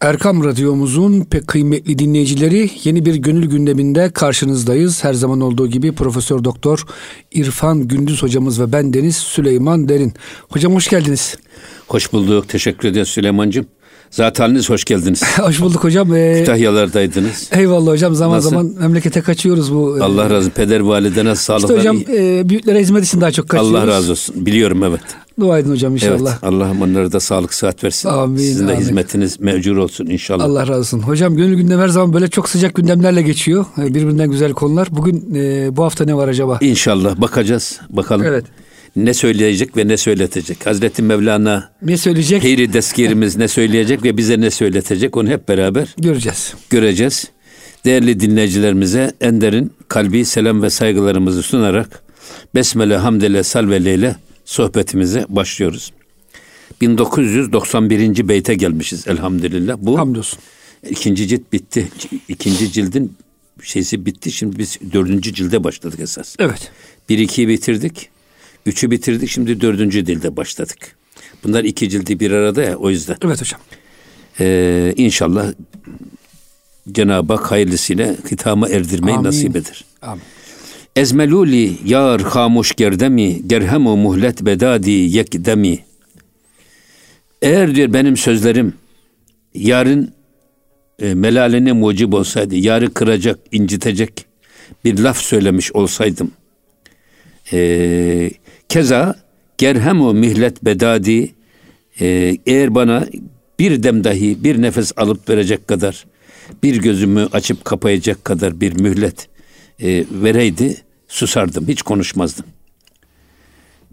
Erkam Radyomuzun pek kıymetli dinleyicileri yeni bir gönül gündeminde karşınızdayız. Her zaman olduğu gibi Profesör Doktor İrfan Gündüz hocamız ve ben Deniz Süleyman Derin. Hocam hoş geldiniz. Hoş bulduk. Teşekkür ederiz Süleyman'cığım. Zaten haliniz hoş geldiniz. hoş bulduk hocam. Ee, Kütahyalardaydınız. Eyvallah hocam. Zaman Nasıl? zaman memlekete kaçıyoruz bu. E, Allah razı olsun. Peder validene sağlık. İşte hocam e, büyüklere hizmet için daha çok kaçıyoruz. Allah razı olsun. Biliyorum evet. Dua edin hocam inşallah. Evet, Allah'ım onlara da sağlık sıhhat versin. Amin. Sizin de amin. hizmetiniz mevcur olsun inşallah. Allah razı olsun. Hocam gönül gündem her zaman böyle çok sıcak gündemlerle geçiyor. E, birbirinden güzel konular. Bugün e, bu hafta ne var acaba? İnşallah bakacağız. Bakalım. Evet ne söyleyecek ve ne söyletecek. Hazreti Mevlana ne söyleyecek? Peyri deskirimiz ne söyleyecek ve bize ne söyletecek onu hep beraber göreceğiz. Göreceğiz. Değerli dinleyicilerimize en derin kalbi selam ve saygılarımızı sunarak Besmele, Hamdele, Salvele ile sohbetimize başlıyoruz. 1991. beyte gelmişiz elhamdülillah. Bu Hamdolsun. ikinci cilt bitti. İkinci cildin şeysi bitti. Şimdi biz dördüncü cilde başladık esas. Evet. Bir ikiyi bitirdik. Üçü bitirdik şimdi dördüncü dilde başladık. Bunlar iki cildi bir arada ya o yüzden. Evet hocam. Ee, inşallah Cenab-ı Hak hayırlısıyla hitama erdirmeyi Amin. nasip eder. Amin. Ezmeluli yar hamuş gerdemi gerhemu muhlet bedadi yekdemi. Eğer diyor benim sözlerim yarın e, melalene mucib olsaydı, yarı kıracak, incitecek bir laf söylemiş olsaydım, e, Keza gerhemu mihlet bedadi e, eğer bana bir dem dahi bir nefes alıp verecek kadar bir gözümü açıp kapayacak kadar bir mühlet e, vereydi susardım hiç konuşmazdım.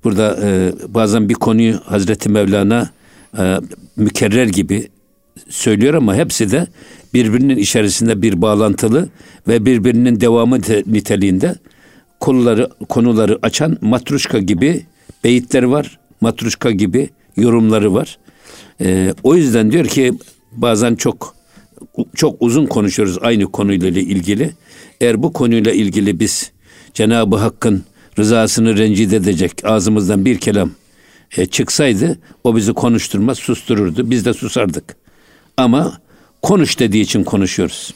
Burada e, bazen bir konuyu Hazreti Mevlana e, mükerrer gibi söylüyor ama hepsi de birbirinin içerisinde bir bağlantılı ve birbirinin devamı niteliğinde konuları konuları açan matruşka gibi beyitleri var. Matruşka gibi yorumları var. Ee, o yüzden diyor ki bazen çok çok uzun konuşuyoruz aynı konuyla ilgili. Eğer bu konuyla ilgili biz Cenab-ı Hakk'ın rızasını rencide edecek ağzımızdan bir kelam e, çıksaydı o bizi konuşturmaz, sustururdu. Biz de susardık. Ama konuş dediği için konuşuyoruz.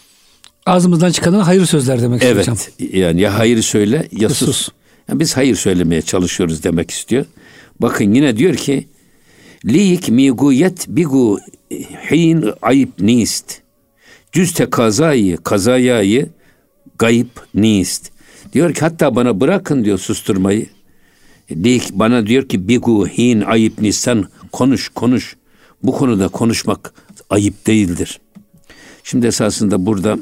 Ağzımızdan çıkanına hayır sözler demek evet, hocam. Evet. Yani ya hayır söyle ya sus. sus. Yani biz hayır söylemeye çalışıyoruz demek istiyor. Bakın yine diyor ki Liyik miguyet bigu hin ayıp nist. Cüzte kazayı kazayayı gayip nist. Diyor ki hatta bana bırakın diyor susturmayı. Liyik bana diyor ki bigu hin ayıp nisan konuş konuş. Bu konuda konuşmak ayıp değildir. Şimdi esasında burada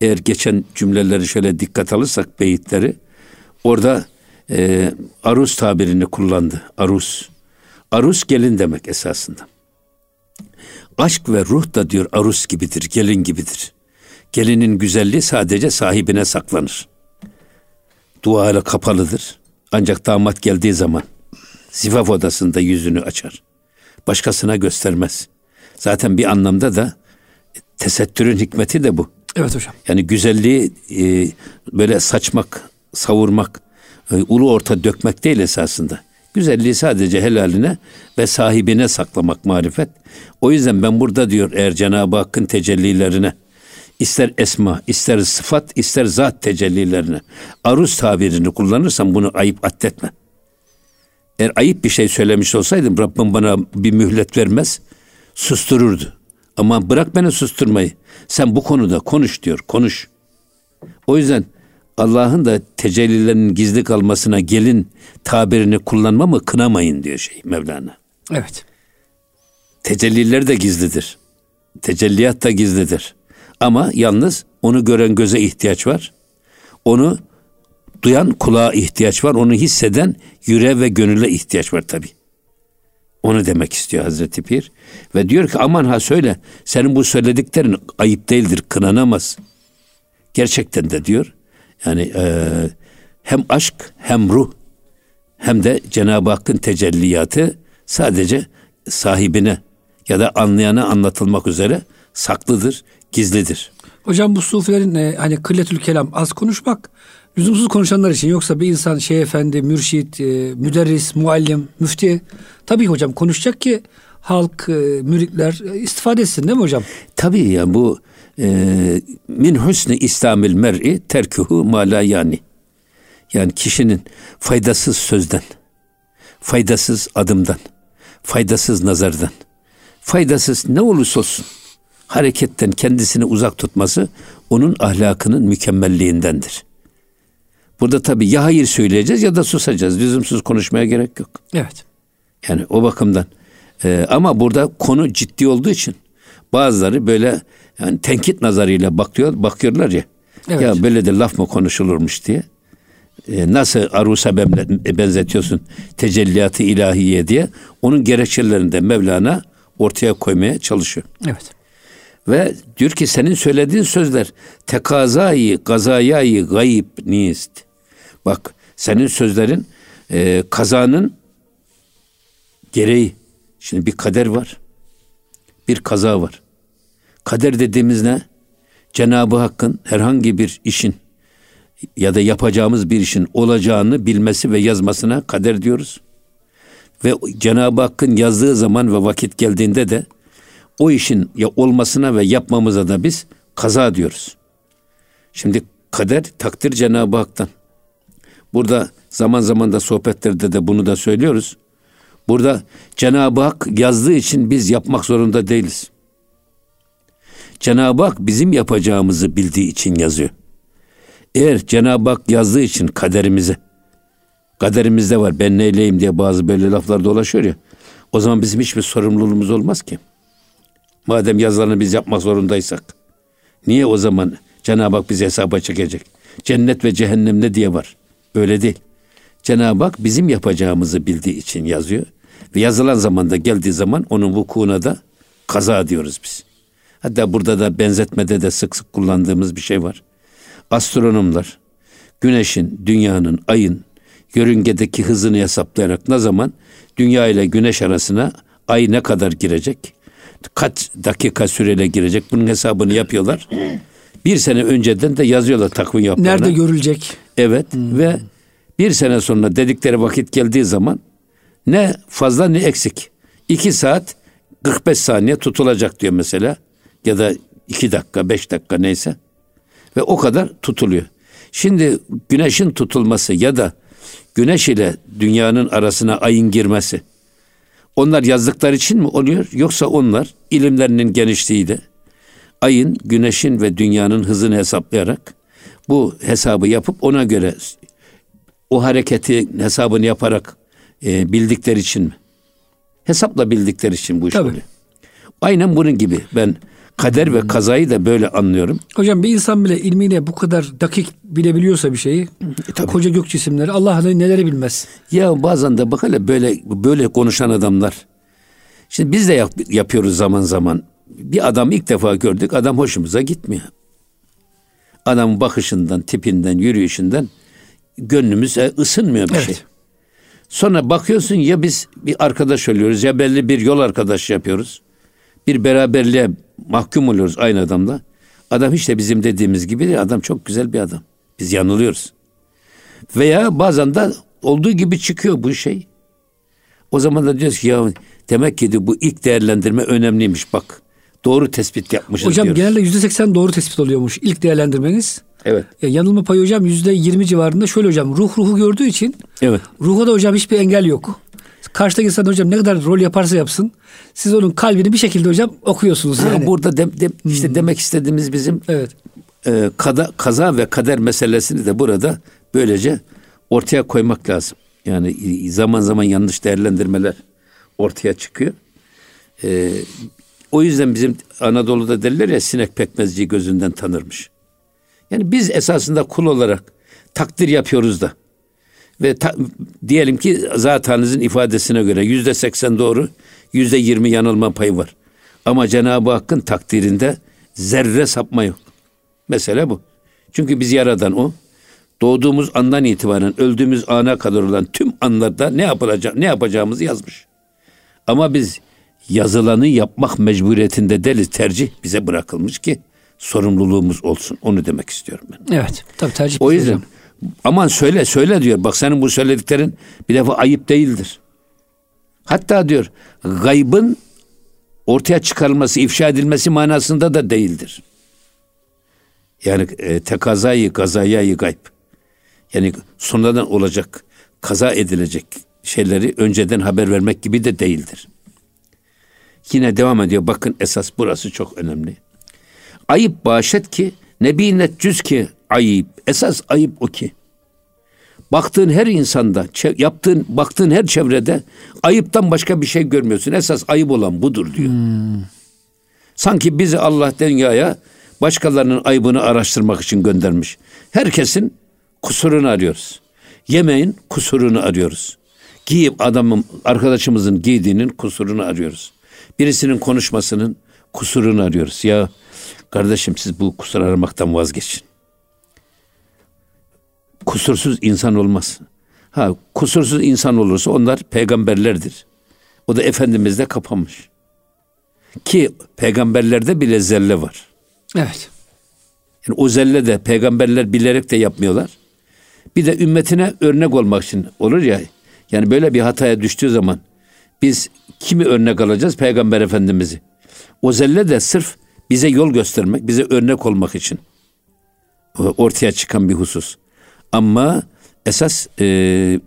eğer geçen cümleleri şöyle dikkat alırsak beyitleri orada e, arus tabirini kullandı. Arus. Arus gelin demek esasında. Aşk ve ruh da diyor arus gibidir, gelin gibidir. Gelinin güzelliği sadece sahibine saklanır. Dua ile kapalıdır. Ancak damat geldiği zaman zifaf odasında yüzünü açar. Başkasına göstermez. Zaten bir anlamda da tesettürün hikmeti de bu. Evet hocam. Yani güzelliği e, böyle saçmak, savurmak, e, ulu orta dökmek değil esasında. Güzelliği sadece helaline ve sahibine saklamak marifet. O yüzden ben burada diyor eğer Cenab-ı Hakk'ın tecellilerine ister esma, ister sıfat, ister zat tecellilerine aruz tabirini kullanırsam bunu ayıp addetme. Eğer ayıp bir şey söylemiş olsaydım Rabbim bana bir mühlet vermez, sustururdu. Ama bırak beni susturmayı. Sen bu konuda konuş diyor, konuş. O yüzden Allah'ın da tecellilerinin gizli kalmasına gelin tabirini kullanma mı kınamayın diyor şey Mevlana. Evet. Tecelliler de gizlidir. Tecelliyat da gizlidir. Ama yalnız onu gören göze ihtiyaç var. Onu duyan kulağa ihtiyaç var. Onu hisseden yüreğe ve gönüle ihtiyaç var tabi. Onu demek istiyor Hazreti Pir. Ve diyor ki aman ha söyle senin bu söylediklerin ayıp değildir kınanamaz. Gerçekten de diyor yani e, hem aşk hem ruh hem de Cenab-ı Hakk'ın tecelliyatı sadece sahibine ya da anlayana anlatılmak üzere saklıdır, gizlidir. Hocam bu sufilerin e, hani kılletül kelam az konuşmak lüzumsuz konuşanlar için yoksa bir insan şey efendi, mürşit, e, müderris, muallim, müfti tabii hocam konuşacak ki halk, e, müritler istifade etsin değil mi hocam? Tabii ya bu e, min husni İslamil mer'i terkuhu ma yani. Yani kişinin faydasız sözden, faydasız adımdan, faydasız nazardan, faydasız ne olursa olsun hareketten kendisini uzak tutması onun ahlakının mükemmelliğindendir. Burada tabii ya hayır söyleyeceğiz ya da susacağız. Lüzumsuz konuşmaya gerek yok. Evet. Yani o bakımdan. Ee, ama burada konu ciddi olduğu için bazıları böyle yani tenkit nazarıyla bakıyor, bakıyorlar ya. Evet. Ya böyle de laf mı konuşulurmuş diye. Ee, nasıl arusa benzetiyorsun tecelliyatı ilahiye diye onun gerekçelerini de Mevlana ortaya koymaya çalışıyor. Evet. Ve diyor ki senin söylediğin sözler tekazayı gazayayı gayip nist. Bak senin sözlerin e, kazanın gereği. Şimdi bir kader var. Bir kaza var. Kader dediğimiz ne? Cenab-ı Hakk'ın herhangi bir işin ya da yapacağımız bir işin olacağını bilmesi ve yazmasına kader diyoruz. Ve Cenab-ı Hakk'ın yazdığı zaman ve vakit geldiğinde de o işin ya olmasına ve yapmamıza da biz kaza diyoruz. Şimdi kader takdir Cenab-ı Hak'tan. Burada zaman zaman da sohbetlerde de bunu da söylüyoruz. Burada Cenab-ı Hak yazdığı için biz yapmak zorunda değiliz. Cenab-ı Hak bizim yapacağımızı bildiği için yazıyor. Eğer Cenab-ı Hak yazdığı için kaderimize, kaderimizde var ben neyleyim diye bazı böyle laflar dolaşıyor ya. O zaman bizim hiçbir sorumluluğumuz olmaz ki. Madem yazılanı biz yapmak zorundaysak. Niye o zaman Cenab-ı Hak bizi hesaba çekecek? Cennet ve cehennem ne diye var? Öyle değil. Cenab-ı Hak bizim yapacağımızı bildiği için yazıyor. Ve yazılan zamanda geldiği zaman onun vukuuna da kaza diyoruz biz. Hatta burada da benzetmede de sık sık kullandığımız bir şey var. Astronomlar güneşin, dünyanın, ayın yörüngedeki hızını hesaplayarak ne zaman dünya ile güneş arasına ay ne kadar girecek? Kaç dakika süreyle girecek? Bunun hesabını yapıyorlar. Bir sene önceden de yazıyorlar takvim yaplarına. Nerede görülecek? Evet hmm. ve bir sene sonra dedikleri vakit geldiği zaman ne fazla ne eksik. İki saat 45 saniye tutulacak diyor mesela. Ya da iki dakika, beş dakika neyse. Ve o kadar tutuluyor. Şimdi güneşin tutulması ya da güneş ile dünyanın arasına ayın girmesi. Onlar yazdıkları için mi oluyor? Yoksa onlar ilimlerinin genişliğiyle ayın, güneşin ve dünyanın hızını hesaplayarak bu hesabı yapıp ona göre o hareketi hesabını yaparak e, bildikleri için mi? Hesapla bildikleri için bu iş Tabii. oluyor. Aynen bunun gibi ben kader ve kazayı da böyle anlıyorum. Hocam bir insan bile ilmiyle bu kadar dakik bilebiliyorsa bir şeyi e, tabii. koca gök cisimleri Allah neleri bilmez. Ya bazen de bak hele böyle böyle konuşan adamlar. Şimdi biz de yap, yapıyoruz zaman zaman. Bir adam ilk defa gördük adam hoşumuza gitmiyor. Adamın bakışından, tipinden, yürüyüşünden gönlümüz ısınmıyor bir evet. şey. Sonra bakıyorsun ya biz bir arkadaş oluyoruz ya belli bir yol arkadaş yapıyoruz. Bir beraberliğe mahkum oluyoruz aynı adamla. Adam hiç de bizim dediğimiz gibi değil. Adam çok güzel bir adam. Biz yanılıyoruz. Veya bazen de olduğu gibi çıkıyor bu şey. O zaman da diyoruz ki ya demek ki bu ilk değerlendirme önemliymiş bak. Doğru tespit yapmışız Hocam diyoruz. genelde yüzde seksen doğru tespit oluyormuş ilk değerlendirmeniz. Evet. Ya yanılma payı hocam yüzde yirmi civarında şöyle hocam ruh ruhu gördüğü için evet. ruha da hocam hiçbir engel yok. Karşıdaki insan hocam ne kadar rol yaparsa yapsın siz onun kalbini bir şekilde hocam okuyorsunuz yani. Ha, burada de, de, işte hmm. demek istediğimiz bizim evet. e, kada, kaza ve kader meselesini de burada böylece ortaya koymak lazım. Yani zaman zaman yanlış değerlendirmeler ortaya çıkıyor. E, o yüzden bizim Anadolu'da derler ya sinek pekmezciyi gözünden tanırmış. Yani biz esasında kul olarak takdir yapıyoruz da ve ta, diyelim ki zatenizin ifadesine göre yüzde seksen doğru, yüzde yirmi yanılma payı var. Ama Cenab-ı Hakk'ın takdirinde zerre sapma yok. Mesele bu. Çünkü biz yaradan o. Doğduğumuz andan itibaren öldüğümüz ana kadar olan tüm anlarda ne yapılacak, ne yapacağımızı yazmış. Ama biz yazılanı yapmak mecburiyetinde değiliz. Tercih bize bırakılmış ki sorumluluğumuz olsun. Onu demek istiyorum ben. Evet. Tabii tercih. O yüzden hocam. Aman söyle söyle diyor. Bak senin bu söylediklerin bir defa ayıp değildir. Hatta diyor gaybın ortaya çıkarılması, ifşa edilmesi manasında da değildir. Yani e, tekazayı, gazayayı gayb. Yani sonradan olacak, kaza edilecek şeyleri önceden haber vermek gibi de değildir. Yine devam ediyor. Bakın esas burası çok önemli. Ayıp bağışet ki nebi netcüz ki ayıp. Esas ayıp o ki. Baktığın her insanda, yaptığın, baktığın her çevrede ayıptan başka bir şey görmüyorsun. Esas ayıp olan budur diyor. Hmm. Sanki bizi Allah dünyaya başkalarının ayıbını araştırmak için göndermiş. Herkesin kusurunu arıyoruz. Yemeğin kusurunu arıyoruz. Giyip adamın, arkadaşımızın giydiğinin kusurunu arıyoruz. Birisinin konuşmasının kusurunu arıyoruz. Ya kardeşim siz bu kusur aramaktan vazgeçin. Kusursuz insan olmaz. Ha kusursuz insan olursa onlar peygamberlerdir. O da Efendimiz'de kapanmış. Ki peygamberlerde bile zelle var. Evet. Yani o zelle de peygamberler bilerek de yapmıyorlar. Bir de ümmetine örnek olmak için olur ya. Yani böyle bir hataya düştüğü zaman biz kimi örnek alacağız? Peygamber Efendimiz'i. O zelle de sırf bize yol göstermek, bize örnek olmak için ortaya çıkan bir husus. Ama esas e,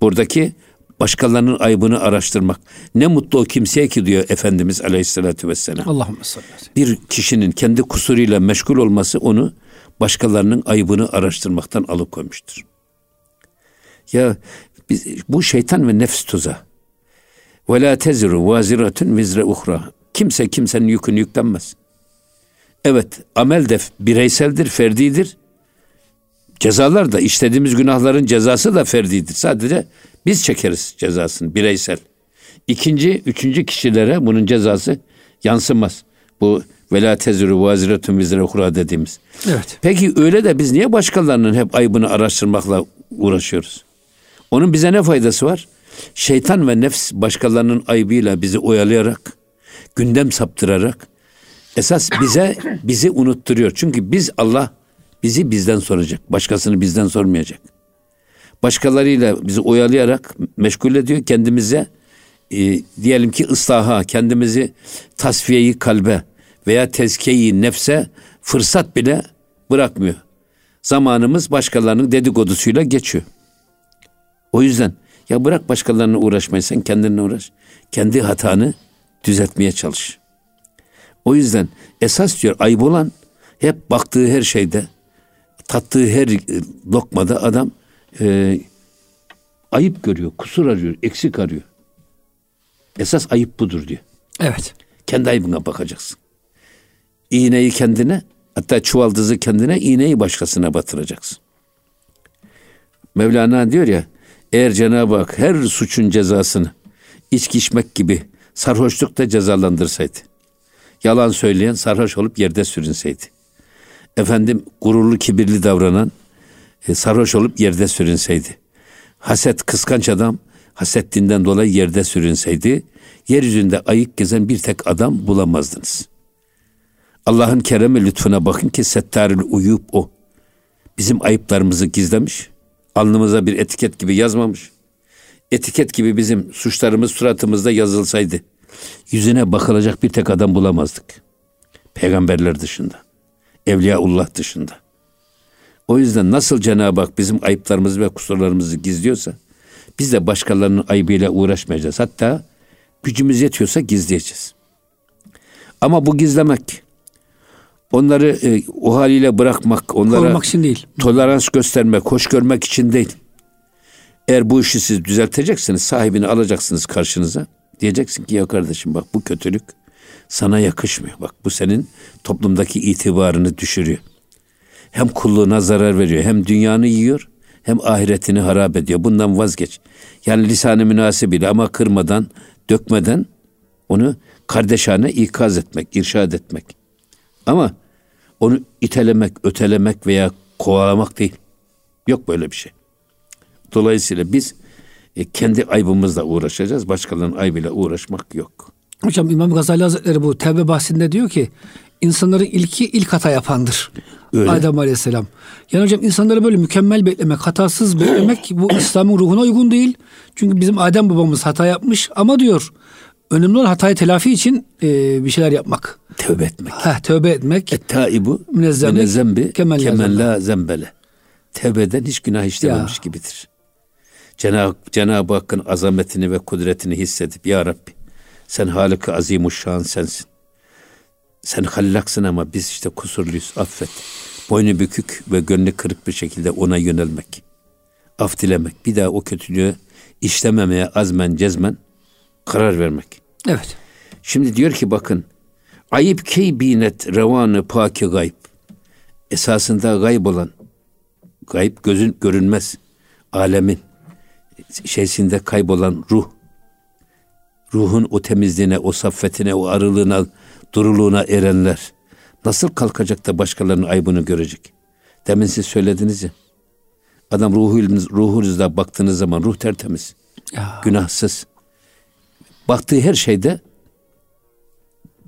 buradaki başkalarının aybını araştırmak. Ne mutlu o kimseye ki diyor Efendimiz Aleyhisselatü Vesselam. Allahümme sallallahu Bir kişinin kendi kusuruyla meşgul olması onu başkalarının ayıbını araştırmaktan alıkoymuştur. Ya biz, bu şeytan ve nefs tuzağı. Ve la teziru vaziratun vizre uhra. Kimse kimsenin yükünü yüklenmez. Evet, amel de bireyseldir, ferdidir. Cezalar da işlediğimiz günahların cezası da ferdidir. Sadece biz çekeriz cezasını bireysel. İkinci, üçüncü kişilere bunun cezası yansımaz. Bu vela tezürü vaziretun vizre hura dediğimiz. Evet. Peki öyle de biz niye başkalarının hep ayıbını araştırmakla uğraşıyoruz? Onun bize ne faydası var? Şeytan ve nefs başkalarının ayıbıyla bizi oyalayarak, gündem saptırarak esas bize bizi unutturuyor. Çünkü biz Allah bizi bizden soracak. Başkasını bizden sormayacak. Başkalarıyla bizi oyalayarak meşgul ediyor. Kendimize e, diyelim ki ıslaha, kendimizi tasfiyeyi kalbe veya tezkeyi nefse fırsat bile bırakmıyor. Zamanımız başkalarının dedikodusuyla geçiyor. O yüzden ya bırak başkalarına uğraşmayı sen kendinle uğraş. Kendi hatanı düzeltmeye çalış. O yüzden esas diyor ayıp olan hep baktığı her şeyde tattığı her lokmada adam e, ayıp görüyor, kusur arıyor, eksik arıyor. Esas ayıp budur diyor. Evet. Kendi ayıbına bakacaksın. İğneyi kendine, hatta çuvaldızı kendine, iğneyi başkasına batıracaksın. Mevlana diyor ya, eğer Cenab-ı Hak her suçun cezasını içki içmek gibi sarhoşlukta cezalandırsaydı, yalan söyleyen sarhoş olup yerde sürünseydi, efendim gururlu kibirli davranan e, sarhoş olup yerde sürünseydi. Haset kıskanç adam hasettinden dolayı yerde sürünseydi yeryüzünde ayık gezen bir tek adam bulamazdınız. Allah'ın keremi lütfuna bakın ki settarül uyup o. Bizim ayıplarımızı gizlemiş. Alnımıza bir etiket gibi yazmamış. Etiket gibi bizim suçlarımız suratımızda yazılsaydı yüzüne bakılacak bir tek adam bulamazdık. Peygamberler dışında. Evliyaullah dışında. O yüzden nasıl Cenab-ı Hak bizim ayıplarımızı ve kusurlarımızı gizliyorsa biz de başkalarının ayıbıyla uğraşmayacağız. Hatta gücümüz yetiyorsa gizleyeceğiz. Ama bu gizlemek onları e, o haliyle bırakmak, onlara Korumak için değil. tolerans göstermek, hoş görmek için değil. Eğer bu işi siz düzelteceksiniz, sahibini alacaksınız karşınıza. Diyeceksin ki ya kardeşim bak bu kötülük sana yakışmıyor. Bak bu senin toplumdaki itibarını düşürüyor. Hem kulluğuna zarar veriyor, hem dünyanı yiyor, hem ahiretini harap ediyor. Bundan vazgeç. Yani lisanı münasibiyle ama kırmadan, dökmeden onu kardeşane ikaz etmek, irşad etmek. Ama onu itelemek, ötelemek veya kovalamak değil. Yok böyle bir şey. Dolayısıyla biz e, kendi aybımızla uğraşacağız. Başkalarının aybıyla uğraşmak yok. Hocam İmam Gazali Hazretleri bu tevbe bahsinde diyor ki insanların ilki ilk hata yapandır. Öyle. Adem Aleyhisselam. Yani hocam insanları böyle mükemmel beklemek, hatasız beklemek bu İslam'ın ruhuna uygun değil. Çünkü bizim Adem babamız hata yapmış ama diyor önemli olan hatayı telafi için e, bir şeyler yapmak. Tövbe etmek. Heh, tövbe etmek. Et-taibu minezembi kemen, kemen la zembele. Tevbeden hiç günah işlememiş ya. gibidir. Cenab-ı Cenab Hakk'ın azametini ve kudretini hissedip Ya Rabbi sen Halık-ı Azimuşşan sensin. Sen hallaksın ama biz işte kusurluyuz affet. Boynu bükük ve gönlü kırık bir şekilde ona yönelmek. Af dilemek. Bir daha o kötülüğü işlememeye azmen cezmen karar vermek. Evet. Şimdi diyor ki bakın ayıp key binet revanı paki gayb. Esasında gayb olan gayb gözün görünmez alemin şeysinde kaybolan ruh ruhun o temizliğine, o saffetine, o arılığına, duruluğuna erenler nasıl kalkacak da başkalarının aybını görecek? Demin siz söylediniz ya. Adam ruhunuz, ruhunuzda baktığınız zaman ruh tertemiz. Ya. Günahsız. Baktığı her şeyde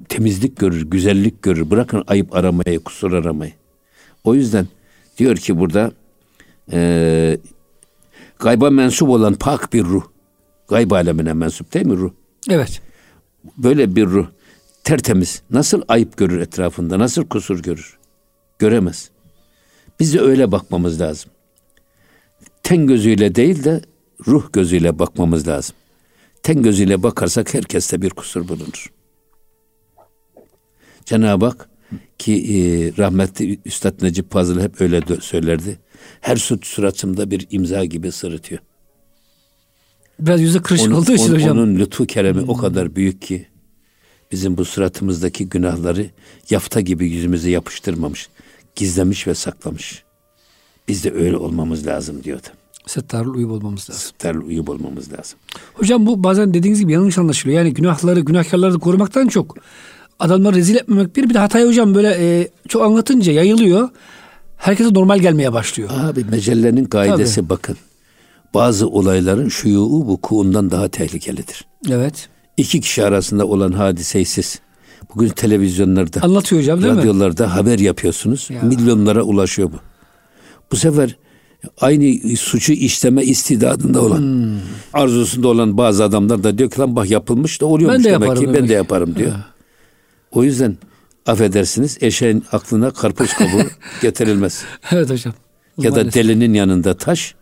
temizlik görür, güzellik görür. Bırakın ayıp aramayı, kusur aramayı. O yüzden diyor ki burada e, gayba mensup olan pak bir ruh. Gayb alemine mensup değil mi ruh? Evet. Böyle bir ruh tertemiz nasıl ayıp görür etrafında, nasıl kusur görür? Göremez. Biz de öyle bakmamız lazım. Ten gözüyle değil de ruh gözüyle bakmamız lazım. Ten gözüyle bakarsak herkeste bir kusur bulunur. Cenab-ı Hak ki e, rahmetli Üstad Necip Fazıl hep öyle söylerdi. Her suç suratımda bir imza gibi sırıtıyor. Biraz yüzü kırışık onun, olduğu için on, hocam. Onun lütfu keremi hmm. o kadar büyük ki bizim bu suratımızdaki günahları yafta gibi yüzümüze yapıştırmamış. Gizlemiş ve saklamış. Biz de öyle olmamız lazım diyordu. Settarlı uyup olmamız lazım. Settarlı uyup olmamız lazım. Hocam bu bazen dediğiniz gibi yanlış anlaşılıyor. Yani günahları, günahkarları korumaktan çok adamları rezil etmemek bir. Bir de hatayı hocam böyle e, çok anlatınca yayılıyor. Herkese normal gelmeye başlıyor. Abi mecellenin kaidesi Tabii. bakın bazı olayların şuyuu vukuundan daha tehlikelidir. Evet. İki kişi arasında olan hadiseyi siz bugün televizyonlarda anlatıyor hocam değil radyolarda mi? haber yapıyorsunuz. Ya. Milyonlara ulaşıyor bu. Bu sefer aynı suçu işleme istidadında olan, hmm. arzusunda olan bazı adamlar da diyor ki lan bak yapılmış da oluyormuş ben de demek ki demek. ben de yaparım diyor. Ya. O yüzden affedersiniz eşeğin aklına karpuz kabuğu getirilmez. Evet hocam. Ya da delinin yanında taş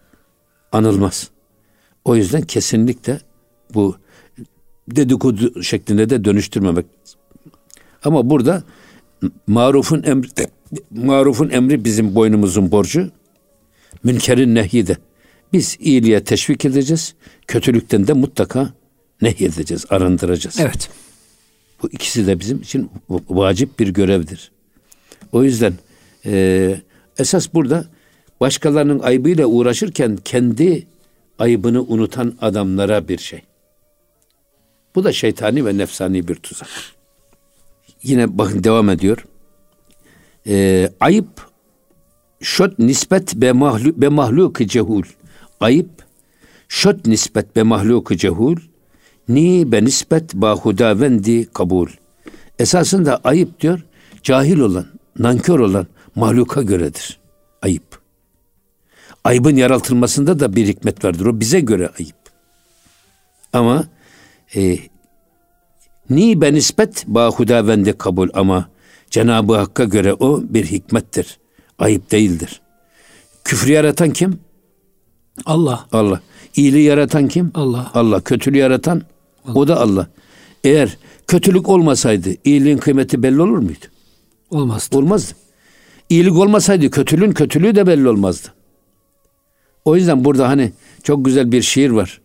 anılmaz. O yüzden kesinlikle bu dedikodu şeklinde de dönüştürmemek. Ama burada marufun emri marufun emri bizim boynumuzun borcu. Münkerin nehyi de. Biz iyiliğe teşvik edeceğiz. Kötülükten de mutlaka nehyedeceğiz, arındıracağız. Evet. Bu ikisi de bizim için vacip bir görevdir. O yüzden e, esas burada başkalarının aybıyla uğraşırken kendi ayıbını unutan adamlara bir şey. Bu da şeytani ve nefsani bir tuzak. Yine bakın devam ediyor. Ee, ayıp şot nispet be mahlu be mahluk cehul. Ayıp şot nispet be mahluk cehul. Ni be nispet ba hudavendi kabul. Esasında ayıp diyor cahil olan, nankör olan mahluka göredir. Ayıp. Ayıbın yaratılmasında da bir hikmet vardır. O bize göre ayıp. Ama e, ni ben nispet bahuda vende kabul ama Cenab-ı Hakk'a göre o bir hikmettir. Ayıp değildir. Küfrü yaratan kim? Allah. Allah. İyiliği yaratan kim? Allah. Allah. Kötülüğü yaratan Allah. o da Allah. Eğer kötülük olmasaydı iyiliğin kıymeti belli olur muydu? Olmazdı. Olmazdı. İyilik olmasaydı kötülüğün kötülüğü de belli olmazdı. O yüzden burada hani çok güzel bir şiir var.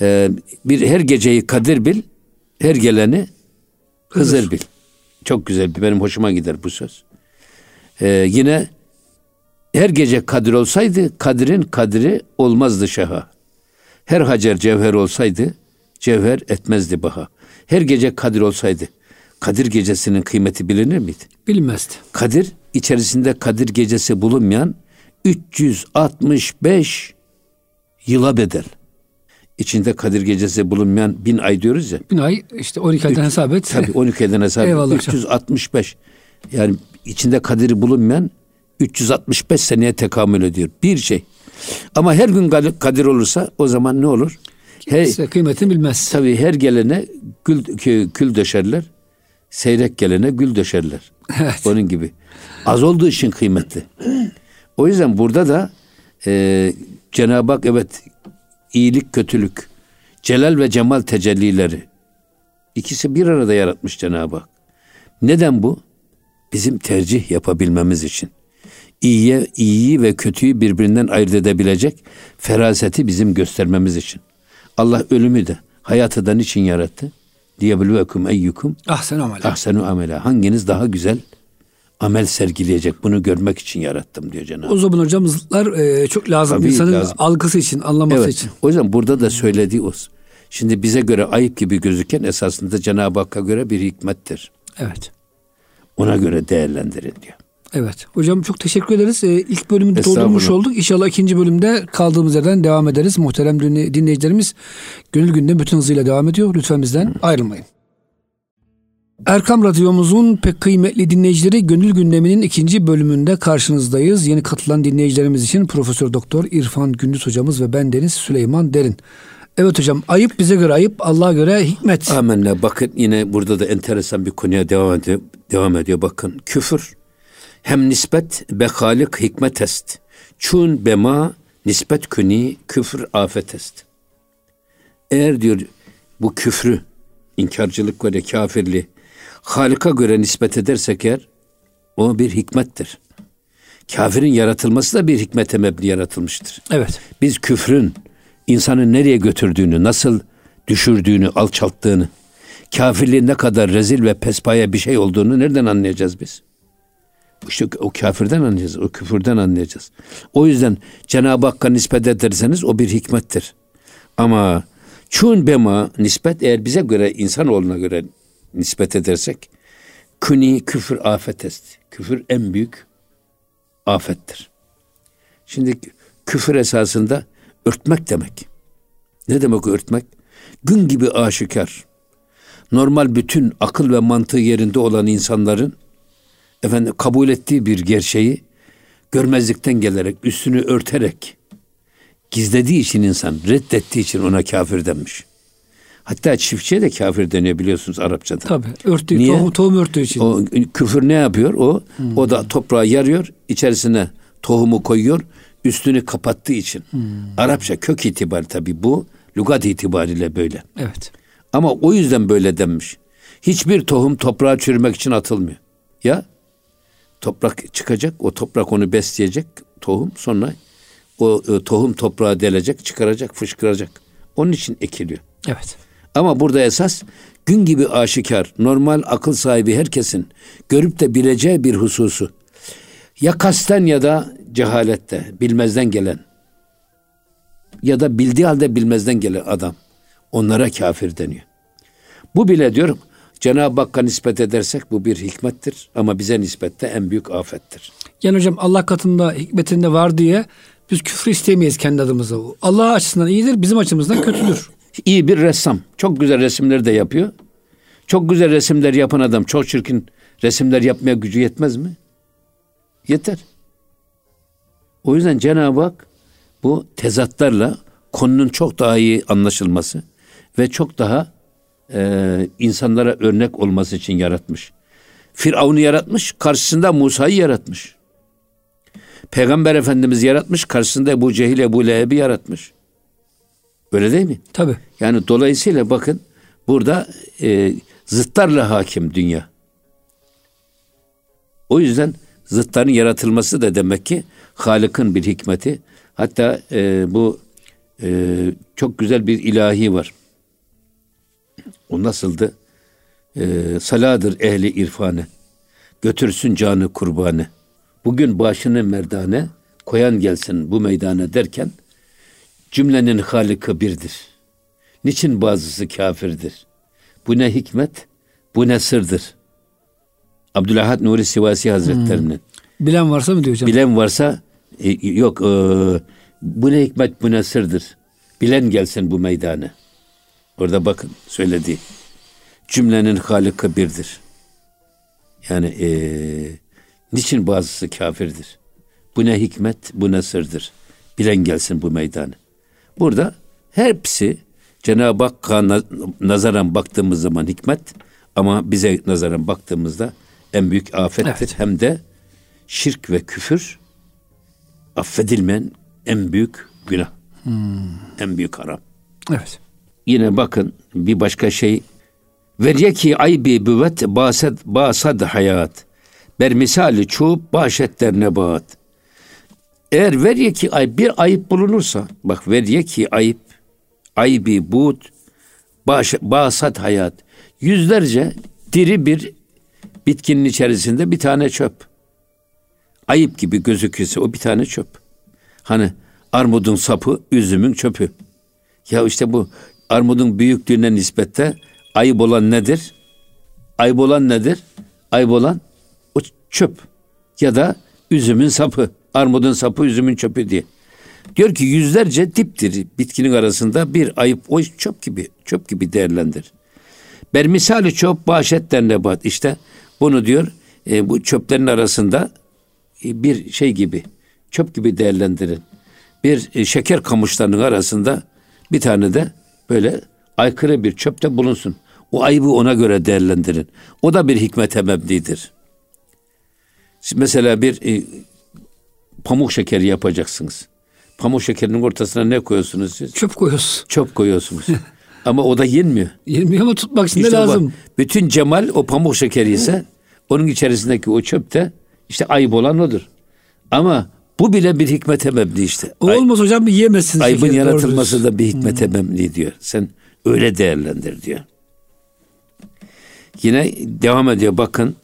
Ee, bir her geceyi kadir bil, her geleni Hızır bil. Çok güzel, benim hoşuma gider bu söz. Ee, yine her gece kadir olsaydı kadirin kadri olmazdı şaha. Her hacer cevher olsaydı cevher etmezdi baha. Her gece kadir olsaydı Kadir gecesinin kıymeti bilinir miydi? Bilinmezdi. Kadir içerisinde Kadir gecesi bulunmayan 365 yıla bedel. İçinde Kadir Gecesi bulunmayan bin ay diyoruz ya. Bin ay işte 12 aydan hesap et. Tabii 12 aydan hesap et. 365. Yani içinde Kadir'i bulunmayan 365 seneye tekamül ediyor. Bir şey. Ama her gün Kadir olursa o zaman ne olur? Her, Size kıymetini bilmez. Tabii her gelene gül, kül döşerler. Seyrek gelene gül döşerler. Evet. Onun gibi. Az olduğu için kıymetli. O yüzden burada da e, Cenab-ı Hak evet iyilik kötülük, celal ve cemal tecellileri ikisi bir arada yaratmış Cenab-ı Hak. Neden bu? Bizim tercih yapabilmemiz için. İyiye, iyiyi ve kötüyü birbirinden ayırt edebilecek feraseti bizim göstermemiz için. Allah ölümü de hayatı da niçin yarattı? Diyebluvekum eyyukum ahsenu amela. Ahsenu amela. Hanginiz daha güzel amel sergileyecek bunu görmek için yarattım diyor Cenab-ı O zaman hocam zıtlar e, çok lazım Tabii insanın lazım. algısı için, anlaması evet. için. O yüzden burada da söylediği o. Şimdi bize göre ayıp gibi gözüken esasında Cenab-ı Hakk'a göre bir hikmettir. Evet. Ona göre değerlendirin diyor. Evet. Hocam çok teşekkür ederiz. Ee, ilk bölümü doldurmuş olduk. İnşallah ikinci bölümde kaldığımız yerden devam ederiz. Muhterem dinleyicilerimiz Gönül Günde bütün hızıyla devam ediyor. Lütfen bizden ayrılmayın. Erkam Radyomuzun pek kıymetli dinleyicileri Gönül Gündemi'nin ikinci bölümünde karşınızdayız. Yeni katılan dinleyicilerimiz için Profesör Doktor İrfan Gündüz hocamız ve ben Deniz Süleyman Derin. Evet hocam ayıp bize göre ayıp Allah'a göre hikmet. Amenna bakın yine burada da enteresan bir konuya devam ediyor. Devam ediyor bakın küfür hem nispet bekalik hikmet est. Çun bema nispet küni küfür afet est. Eğer diyor bu küfrü inkarcılık ve kafirliği Halik'a göre nispet edersek eğer o bir hikmettir. Kafirin yaratılması da bir hikmete mebni yaratılmıştır. Evet. Biz küfrün insanı nereye götürdüğünü, nasıl düşürdüğünü, alçalttığını, kafirliğin ne kadar rezil ve pespaya bir şey olduğunu nereden anlayacağız biz? İşte o kafirden anlayacağız, o küfürden anlayacağız. O yüzden Cenab-ı Hakk'a nispet ederseniz o bir hikmettir. Ama çun bema nispet eğer bize göre, insanoğluna göre nispet edersek küni küfür afet est. Küfür en büyük afettir. Şimdi küfür esasında örtmek demek. Ne demek örtmek? Gün gibi aşikar. Normal bütün akıl ve mantığı yerinde olan insanların efendim kabul ettiği bir gerçeği görmezlikten gelerek, üstünü örterek gizlediği için insan, reddettiği için ona kafir denmiş. Hatta çiftçiye de kafir deniyor biliyorsunuz Arapçada. Tabii. Örtü, Niye? Tohum, tohum örtüğü için. O küfür ne yapıyor? O hmm. o da toprağı yarıyor, içerisine tohumu koyuyor, üstünü kapattığı için. Hmm. Arapça kök itibari tabii bu, lügat itibariyle böyle. Evet. Ama o yüzden böyle denmiş. Hiçbir tohum toprağa çürümek için atılmıyor. Ya toprak çıkacak, o toprak onu besleyecek tohum sonra o e, tohum toprağa delecek, çıkaracak, fışkıracak. Onun için ekiliyor. Evet. Ama burada esas gün gibi aşikar, normal akıl sahibi herkesin görüp de bileceği bir hususu. Ya kasten ya da cehalette, bilmezden gelen ya da bildiği halde bilmezden gelen adam. Onlara kafir deniyor. Bu bile diyorum Cenab-ı Hakk'a nispet edersek bu bir hikmettir ama bize nispette en büyük afettir. Yani hocam Allah katında hikmetinde var diye biz küfür istemeyiz kendi adımıza. Allah açısından iyidir, bizim açımızdan kötüdür. İyi bir ressam. Çok güzel resimleri de yapıyor. Çok güzel resimler yapan adam çok çirkin resimler yapmaya gücü yetmez mi? Yeter. O yüzden Cenab-ı Hak bu tezatlarla konunun çok daha iyi anlaşılması ve çok daha e, insanlara örnek olması için yaratmış. Firavun'u yaratmış, karşısında Musa'yı yaratmış. Peygamber Efendimiz yaratmış, karşısında Ebu Cehil, Ebu Leheb'i yaratmış. Öyle değil mi? Tabi. Yani dolayısıyla bakın burada e, zıtlarla hakim dünya. O yüzden zıtların yaratılması da demek ki Halık'ın bir hikmeti. Hatta e, bu e, çok güzel bir ilahi var. O nasıldı? E, saladır ehli irfanı. Götürsün canı kurbanı. Bugün başını merdane koyan gelsin bu meydana derken Cümlenin halikı birdir. Niçin bazısı kafirdir? Bu ne hikmet, bu ne sırdır? Abdülahad Nuri Sivasi Hazretlerinin. Hmm. Bilen varsa mı diyor hocam? Bilen varsa e, yok e, bu ne hikmet bu ne sırdır? Bilen gelsin bu meydana. Orada bakın söyledi. Cümlenin halikı birdir. Yani e, niçin bazısı kafirdir? Bu ne hikmet bu ne sırdır? Bilen gelsin bu meydana. Burada hepsi Cenab-ı Hakk'a nazaran baktığımız zaman hikmet ama bize nazaran baktığımızda en büyük afettir. Evet. Hem de şirk ve küfür affedilmeyen en büyük günah. Hmm. En büyük haram. Evet. Yine bakın bir başka şey. Veriye ki aybi büvet basad, basad hayat. Ber misali çuğub başetler nebat. Eğer veriye ki ay bir ayıp bulunursa, bak veriye ki ayıp, aybi bud, baş, basat hayat. Yüzlerce diri bir bitkinin içerisinde bir tane çöp. Ayıp gibi gözükürse o bir tane çöp. Hani armudun sapı, üzümün çöpü. Ya işte bu armudun büyüklüğüne nispette ayıp olan nedir? Ayıp olan nedir? Ayıp olan o çöp. Ya da üzümün sapı, armudun sapı, üzümün çöpü diye. Diyor ki yüzlerce diptir bitkinin arasında bir ayıp o çöp gibi, çöp gibi değerlendir. Ber misali çöp bahşetten nebat. İşte bunu diyor e, bu çöplerin arasında e, bir şey gibi, çöp gibi değerlendirin. Bir e, şeker kamışlarının arasında bir tane de böyle aykırı bir çöpte bulunsun. O ayıbı ona göre değerlendirin. O da bir hikmete mebnidir. Mesela bir e, pamuk şekeri yapacaksınız. Pamuk şekerinin ortasına ne koyuyorsunuz siz? Çöp koyuyorsunuz. Çöp koyuyorsunuz. ama o da yenmiyor. Yenmiyor ama tutmak için işte lazım. bütün cemal o pamuk şekeri ise onun içerisindeki o çöp de işte ayıp olan odur. Ama bu bile bir hikmete mebni işte. O Ay, olmaz hocam bir yiyemezsiniz. Ayıbın yaratılması da bir hikmete hmm. mebni diyor. Sen öyle değerlendir diyor. Yine devam ediyor bakın.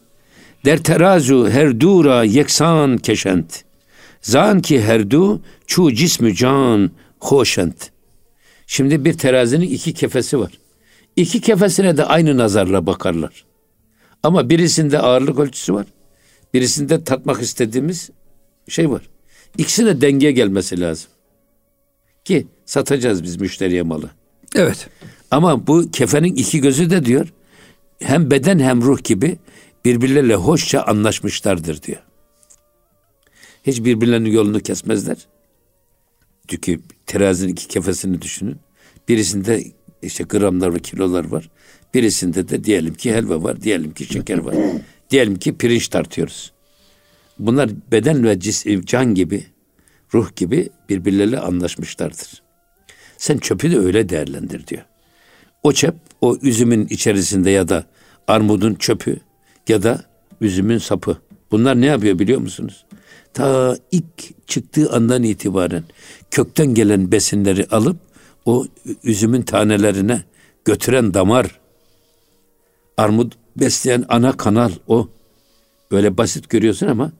Der terazu her dura yeksan keşent. Zan ki her du çu cismü can hoşent. Şimdi bir terazinin iki kefesi var. İki kefesine de aynı nazarla bakarlar. Ama birisinde ağırlık ölçüsü var. Birisinde tatmak istediğimiz şey var. İkisine denge gelmesi lazım. Ki satacağız biz müşteriye malı. Evet. Ama bu kefenin iki gözü de diyor hem beden hem ruh gibi birbirleriyle hoşça anlaşmışlardır diyor. Hiç birbirlerinin yolunu kesmezler. Çünkü terazinin iki kefesini düşünün. Birisinde işte gramlar ve kilolar var. Birisinde de diyelim ki helva var, diyelim ki şeker var. diyelim ki pirinç tartıyoruz. Bunlar beden ve cis, can gibi, ruh gibi birbirleriyle anlaşmışlardır. Sen çöpü de öyle değerlendir diyor. O çöp o üzümün içerisinde ya da armudun çöpü ya da üzümün sapı. Bunlar ne yapıyor biliyor musunuz? Ta ilk çıktığı andan itibaren kökten gelen besinleri alıp o üzümün tanelerine götüren damar, armut besleyen ana kanal o. Böyle basit görüyorsun ama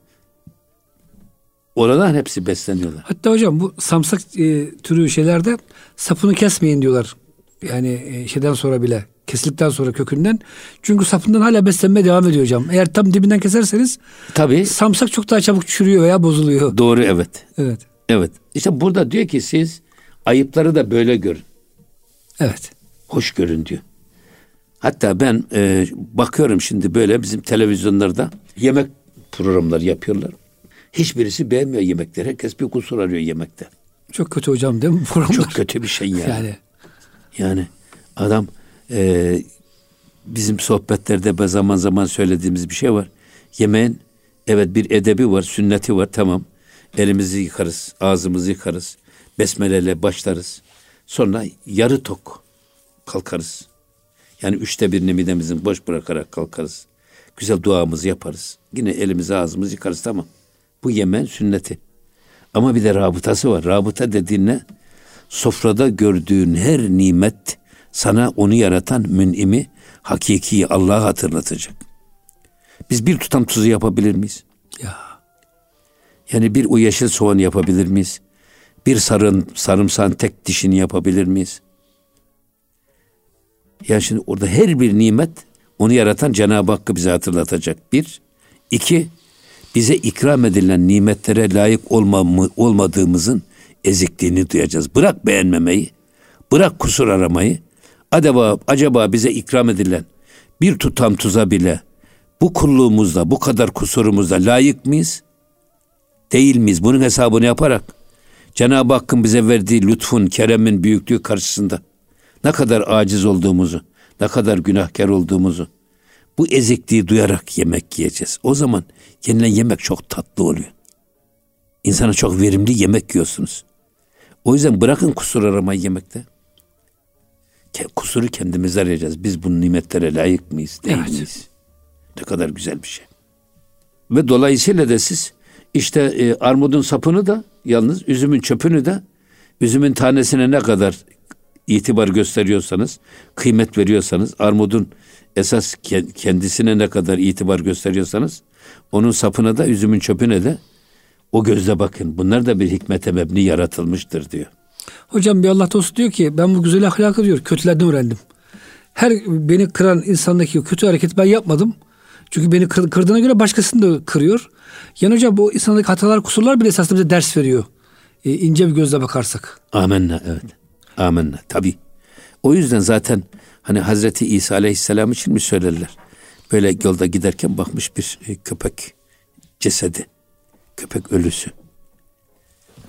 oradan hepsi besleniyorlar. Hatta hocam bu samsak e, türü şeylerde sapını kesmeyin diyorlar. Yani e, şeyden sonra bile kesildikten sonra kökünden. Çünkü sapından hala beslenmeye devam ediyor hocam. Eğer tam dibinden keserseniz tabii samsak çok daha çabuk çürüyor veya bozuluyor. Doğru evet. Evet. Evet. İşte burada diyor ki siz ayıpları da böyle görün. Evet. Hoş görün diyor. Hatta ben e, bakıyorum şimdi böyle bizim televizyonlarda yemek programları yapıyorlar. Hiçbirisi beğenmiyor yemekleri. Herkes bir kusur arıyor yemekte. Çok kötü hocam değil mi programlar? Çok kötü bir şey yani. yani. Yani adam e, bizim sohbetlerde zaman zaman söylediğimiz bir şey var. Yemeğin evet bir edebi var, sünneti var tamam. Elimizi yıkarız, ağzımızı yıkarız. Besmeleyle başlarız. Sonra yarı tok kalkarız. Yani üçte birini midemizin boş bırakarak kalkarız. Güzel duamızı yaparız. Yine elimizi ağzımızı yıkarız tamam. Bu yemen sünneti. Ama bir de rabıtası var. Rabıta dediğin ne? Sofrada gördüğün her nimet sana onu yaratan münimi, hakiki Allah'ı hatırlatacak. Biz bir tutam tuzu yapabilir miyiz? Ya. Yani bir o yeşil soğan yapabilir miyiz? Bir sarın, sarımsağın tek dişini yapabilir miyiz? Ya şimdi orada her bir nimet onu yaratan Cenab-ı Hakk'ı bize hatırlatacak. Bir. iki bize ikram edilen nimetlere layık olmamı, olmadığımızın ezikliğini duyacağız. Bırak beğenmemeyi, bırak kusur aramayı. Acaba, acaba bize ikram edilen bir tutam tuza bile bu kulluğumuzda, bu kadar kusurumuzda layık mıyız? Değil miyiz? Bunun hesabını yaparak Cenab-ı Hakk'ın bize verdiği lütfun, keremin büyüklüğü karşısında ne kadar aciz olduğumuzu, ne kadar günahkar olduğumuzu bu ezikliği duyarak yemek yiyeceğiz. O zaman yenilen yemek çok tatlı oluyor. İnsana çok verimli yemek yiyorsunuz. O yüzden bırakın kusur aramayı yemekte. Kusuru kendimiz arayacağız. Biz bu nimetlere layık mıyız, değil evet. miyiz? Ne kadar güzel bir şey. Ve dolayısıyla da siz işte e, armudun sapını da yalnız üzümün çöpünü de üzümün tanesine ne kadar itibar gösteriyorsanız, kıymet veriyorsanız, armudun esas kendisine ne kadar itibar gösteriyorsanız, onun sapına da üzümün çöpüne de o gözle bakın. Bunlar da bir hikmete mebni yaratılmıştır diyor. Hocam bir Allah dostu diyor ki ben bu güzel ahlakı diyor kötülerden öğrendim. Her beni kıran insandaki kötü hareketi ben yapmadım. Çünkü beni kırdığına göre başkasını da kırıyor. Yani hocam bu insandaki hatalar, kusurlar bile esasında bize ders veriyor. E, ince bir gözle bakarsak. Amenna evet. Amenna tabi. O yüzden zaten hani Hazreti İsa Aleyhisselam için mi söylerler? Böyle yolda giderken bakmış bir e, köpek cesedi. Köpek ölüsü.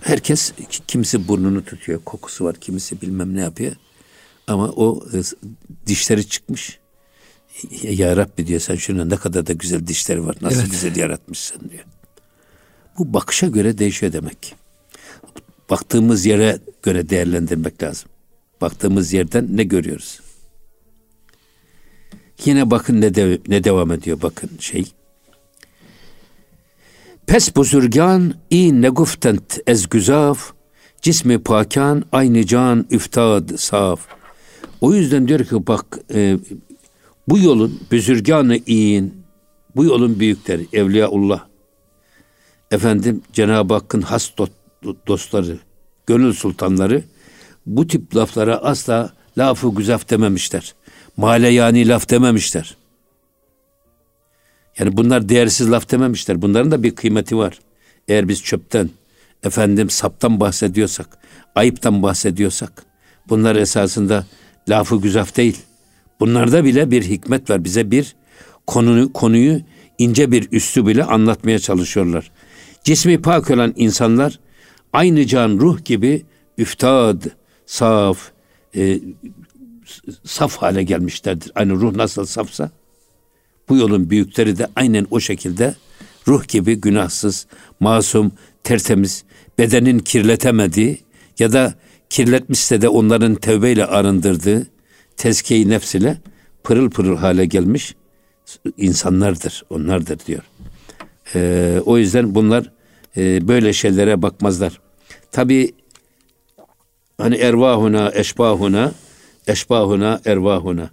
Herkes kimisi burnunu tutuyor, kokusu var, kimisi bilmem ne yapıyor. Ama o e, dişleri çıkmış. Ya Rabbi diyor sen şuna ne kadar da güzel dişleri var. Nasıl evet. güzel yaratmışsın diyor. Bu bakışa göre değişiyor demek. Baktığımız yere göre değerlendirmek lazım. Baktığımız yerden ne görüyoruz? Yine bakın ne, de, ne devam ediyor bakın şey. Pes buzurgan i ne guftent ez güzaf cismi pakan aynı can üftad saf. O yüzden diyor ki bak e, bu yolun büzürganı iyin, bu yolun büyükleri, Evliyaullah, efendim Cenab-ı Hakk'ın has dostları, gönül sultanları bu tip laflara asla lafı güzaf dememişler. Male yani laf dememişler. Yani bunlar değersiz laf dememişler. Bunların da bir kıymeti var. Eğer biz çöpten, efendim saptan bahsediyorsak, ayıptan bahsediyorsak, bunlar esasında lafı güzaf değil. Bunlarda bile bir hikmet var. Bize bir konuyu, konuyu ince bir üstü bile anlatmaya çalışıyorlar. Cismi pak olan insanlar aynı can ruh gibi üftad, saf, e, saf hale gelmişlerdir. Aynı ruh nasıl safsa bu yolun büyükleri de aynen o şekilde ruh gibi günahsız, masum, tertemiz, bedenin kirletemediği ya da kirletmişse de onların tevbeyle arındırdığı tezkiye nefs ile pırıl pırıl hale gelmiş insanlardır, onlardır diyor. Ee, o yüzden bunlar e, böyle şeylere bakmazlar. Tabi hani ervahuna, eşbahuna, eşbahuna, ervahuna.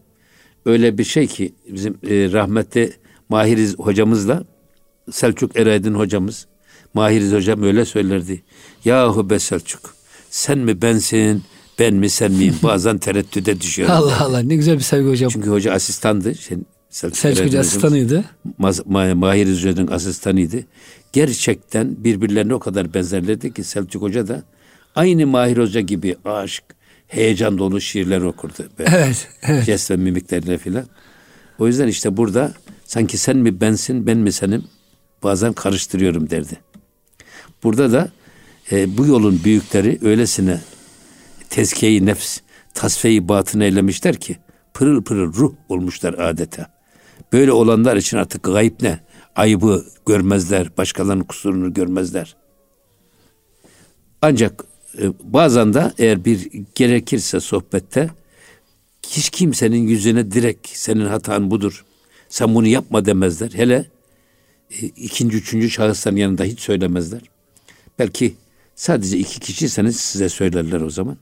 Öyle bir şey ki bizim e, rahmetli Mahiriz hocamızla Selçuk Eraydın hocamız Mahiriz hocam öyle söylerdi. Yahu be Selçuk sen mi bensin ben mi sen miyim? Bazen tereddüde düşüyorum. Allah Allah ne güzel bir sevgi hocam. Çünkü hoca asistandı. Şey, Selçuk, Selçuk Hoca asistanıydı. Mahir Hoca'nın asistanıydı. Gerçekten birbirlerine o kadar benzerlerdi ki Selçuk Hoca da aynı Mahir Hoca gibi aşk, heyecan dolu şiirler okurdu. Böyle. Evet, evet. Jest ve mimiklerine filan. O yüzden işte burada sanki sen mi bensin, ben mi senim bazen karıştırıyorum derdi. Burada da e, bu yolun büyükleri öylesine tezkiyeyi nefs, tasfiyeyi batın eylemişler ki pırıl pırıl ruh olmuşlar adeta. Böyle olanlar için artık gayb ne? Ayıbı görmezler, başkalarının kusurunu görmezler. Ancak bazen de eğer bir gerekirse sohbette hiç kimsenin yüzüne direkt senin hatan budur. Sen bunu yapma demezler. Hele e, ikinci, üçüncü şahısların yanında hiç söylemezler. Belki sadece iki kişiyseniz size söylerler o zaman.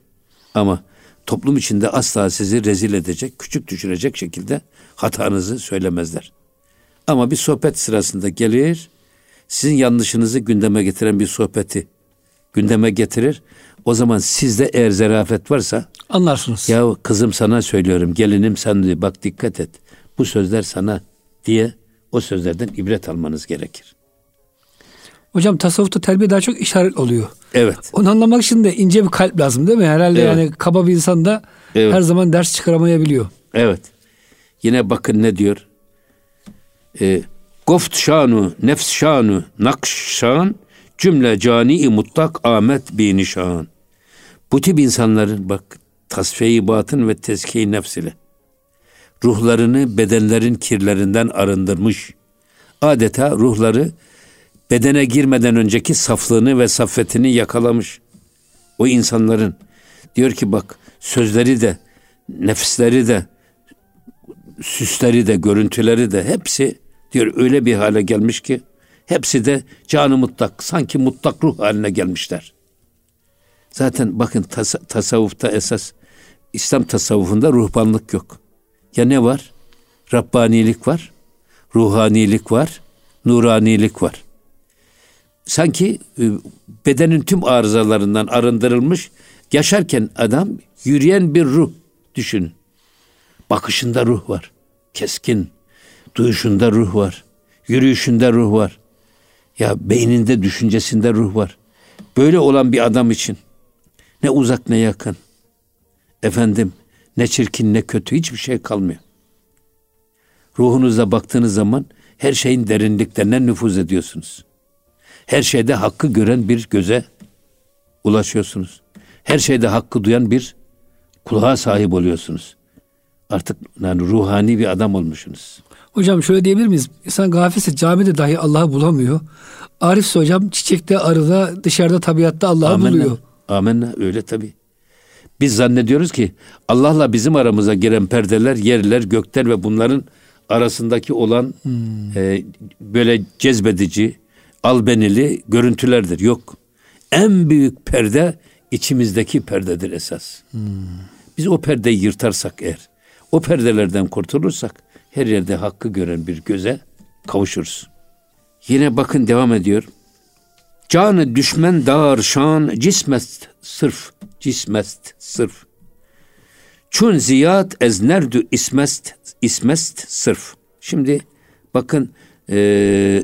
Ama toplum içinde asla sizi rezil edecek, küçük düşürecek şekilde hatanızı söylemezler. Ama bir sohbet sırasında gelir, sizin yanlışınızı gündeme getiren bir sohbeti gündeme getirir. O zaman sizde eğer zerafet varsa anlarsınız. Ya kızım sana söylüyorum, gelinim sen diye bak dikkat et. Bu sözler sana diye o sözlerden ibret almanız gerekir. Hocam tasavvufta terbiye daha çok işaret oluyor. Evet. Onu anlamak için de ince bir kalp lazım değil mi? Herhalde evet. yani kaba bir insan da evet. her zaman ders çıkaramayabiliyor. Evet. Yine bakın ne diyor? E, Goft şanu, nefs şanu, nakş şan, cümle cani mutlak amet bi nişan. Bu tip insanların bak tasfiye batın ve tezkiye nefs ile ruhlarını bedenlerin kirlerinden arındırmış. Adeta ruhları bedene girmeden önceki saflığını ve saffetini yakalamış. O insanların diyor ki bak sözleri de nefisleri de süsleri de görüntüleri de hepsi diyor öyle bir hale gelmiş ki hepsi de canı mutlak sanki mutlak ruh haline gelmişler. Zaten bakın tas tasavvufta esas İslam tasavvufunda ruhbanlık yok. Ya ne var? Rabbanilik var, ruhanilik var, nuranilik var. Sanki e, bedenin tüm arızalarından arındırılmış, yaşarken adam yürüyen bir ruh düşün. Bakışında ruh var. Keskin. Duyuşunda ruh var. Yürüyüşünde ruh var. Ya beyninde, düşüncesinde ruh var. Böyle olan bir adam için ne uzak ne yakın. Efendim ne çirkin ne kötü hiçbir şey kalmıyor. Ruhunuza baktığınız zaman her şeyin derinliklerine nüfuz ediyorsunuz. Her şeyde hakkı gören bir göze ulaşıyorsunuz. Her şeyde hakkı duyan bir kulağa sahip oluyorsunuz. Artık yani ruhani bir adam olmuşsunuz. Hocam şöyle diyebilir miyiz? İnsan gafilse camide dahi Allah'ı bulamıyor. Arifse hocam çiçekte, arıda, dışarıda, tabiatta Allah'ı buluyor. Amenna öyle tabii. Biz zannediyoruz ki Allah'la bizim aramıza giren perdeler, yerler, gökler ve bunların arasındaki olan hmm. e, böyle cezbedici, albenili görüntülerdir. Yok. En büyük perde içimizdeki perdedir esas. Hmm. Biz o perdeyi yırtarsak eğer, o perdelerden kurtulursak her yerde hakkı gören bir göze kavuşuruz. Yine bakın devam ediyor. Canı düşmen dar şan cismest sırf cismest sırf. Çun ziyat ez nerdü ismest ismest sırf. Şimdi bakın e,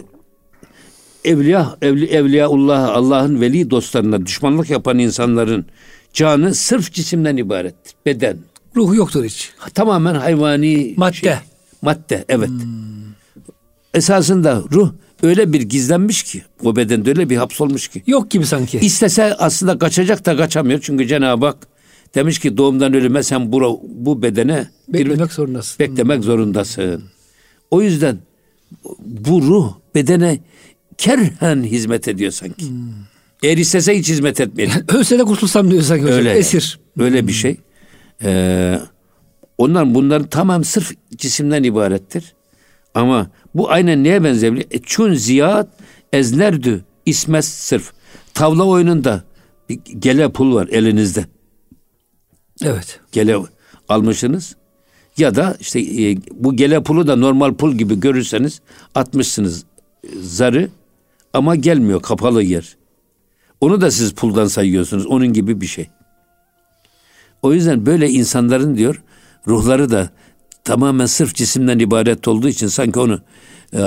evliya evli, evliyaullah Allah'ın veli dostlarına düşmanlık yapan insanların canı sırf cisimden ibarettir. Beden. Ruh yoktur hiç. Tamamen hayvani madde. Şey, madde evet. Hmm. Esasında ruh öyle bir gizlenmiş ki o bedende öyle bir hapsolmuş ki. Yok gibi sanki. İstese aslında kaçacak da kaçamıyor. Çünkü Cenab-ı Hak demiş ki doğumdan ölüme sen bu, bu bedene beklemek bir, zorundasın. Beklemek hmm. zorundasın. O yüzden bu ruh bedene kerhen hizmet ediyor sanki. Hmm. Eğer istese hiç hizmet etmeyecek. Ölse de kurtulsam diyor sanki hocam. Öyle Esir. Öyle bir şey. Ee, onlar bunların tamam sırf cisimden ibarettir. Ama bu aynen neye benzeyebilir? E, çun ziyat eznerdü ismes sırf. Tavla oyununda bir gele pul var elinizde. Evet. Gele almışsınız. Ya da işte e, bu gele pulu da normal pul gibi görürseniz atmışsınız zarı ama gelmiyor kapalı yer. Onu da siz puldan sayıyorsunuz. Onun gibi bir şey. O yüzden böyle insanların diyor ruhları da tamamen sırf cisimden ibaret olduğu için sanki onu e,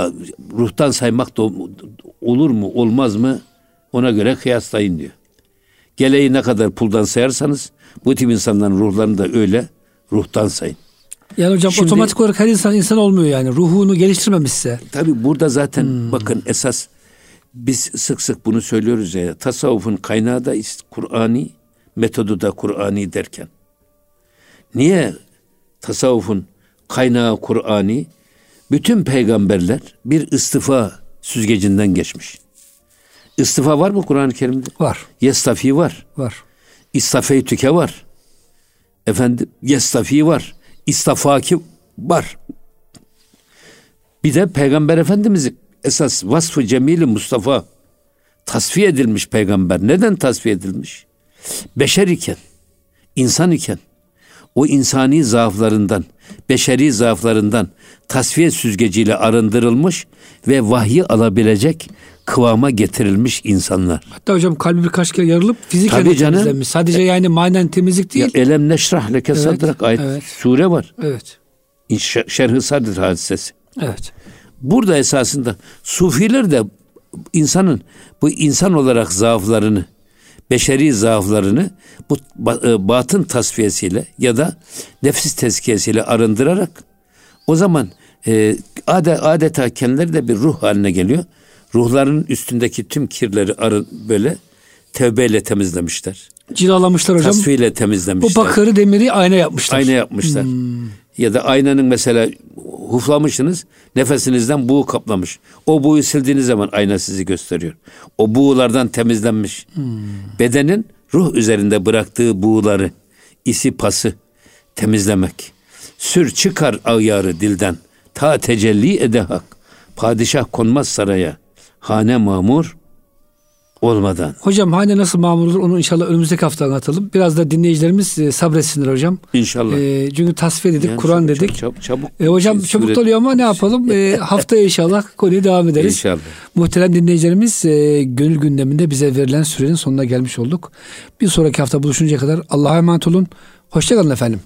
ruhtan saymak da olur mu olmaz mı ona göre kıyaslayın diyor. Geleği ne kadar puldan sayarsanız bu tip insanların ruhlarını da öyle ruhtan sayın. Yani hocam Şimdi, otomatik olarak her insan insan olmuyor yani ruhunu geliştirmemişse. Tabi burada zaten hmm. bakın esas biz sık sık bunu söylüyoruz ya tasavvufun kaynağı da Kur'ani metodu da Kur'ani derken. Niye tasavvufun kaynağı Kur'ani bütün peygamberler bir istifa süzgecinden geçmiş. İstifa var mı Kur'an-ı Kerim'de? Var. Yestafi var. Var. İstafey tüke var. Efendim yestafi var. İstafaki var. Bir de Peygamber Efendimiz esas vasfı cemili Mustafa tasfiye edilmiş peygamber. Neden tasfiye edilmiş? Beşer iken, insan iken o insani zaaflarından, beşeri zaaflarından tasfiye süzgeciyle arındırılmış ve vahyi alabilecek kıvama getirilmiş insanlar. Hatta hocam kalbi birkaç kere yarılıp fiziken Tabii canım, temizlenmiş. Sadece yani manen temizlik değil. Ya, elem neşrah leke evet, sadrak ayet evet. sure var. Evet. Şerh-i Sadr hadisesi. Evet. Burada esasında sufiler de insanın bu insan olarak zaaflarını beşeri zaaflarını bu e, batın tasfiyesiyle ya da nefis tezkiyesiyle arındırarak o zaman e, adet, adeta kendileri de bir ruh haline geliyor. Ruhların üstündeki tüm kirleri arın, böyle tevbeyle temizlemişler. Cilalamışlar hocam. Tasfiyle temizlemişler. Bu bakırı demiri ayna yapmışlar. Ayna yapmışlar. Hmm. Ya da aynanın mesela huflamışsınız nefesinizden buğu kaplamış. O buğu sildiğiniz zaman ayna sizi gösteriyor. O buğulardan temizlenmiş. Hmm. Bedenin ruh üzerinde bıraktığı buğuları, isi pası temizlemek. Sür çıkar ağyarı dilden. Ta tecelli ede hak. Padişah konmaz saraya. Hane mamur olmadan. Hocam hane nasıl mamur olur onu inşallah önümüzdeki hafta anlatalım. Biraz da dinleyicilerimiz e, sabretsinler hocam. İnşallah. E, çünkü tasfiye dedik, yani Kur'an dedik. Çabuk, çabuk, e, hocam şey, çabuk süre... oluyor ama ne yapalım? e, haftaya inşallah konuya devam ederiz. İnşallah. Muhterem dinleyicilerimiz e, gönül gündeminde bize verilen sürenin sonuna gelmiş olduk. Bir sonraki hafta buluşuncaya kadar Allah'a emanet olun. Hoşçakalın efendim.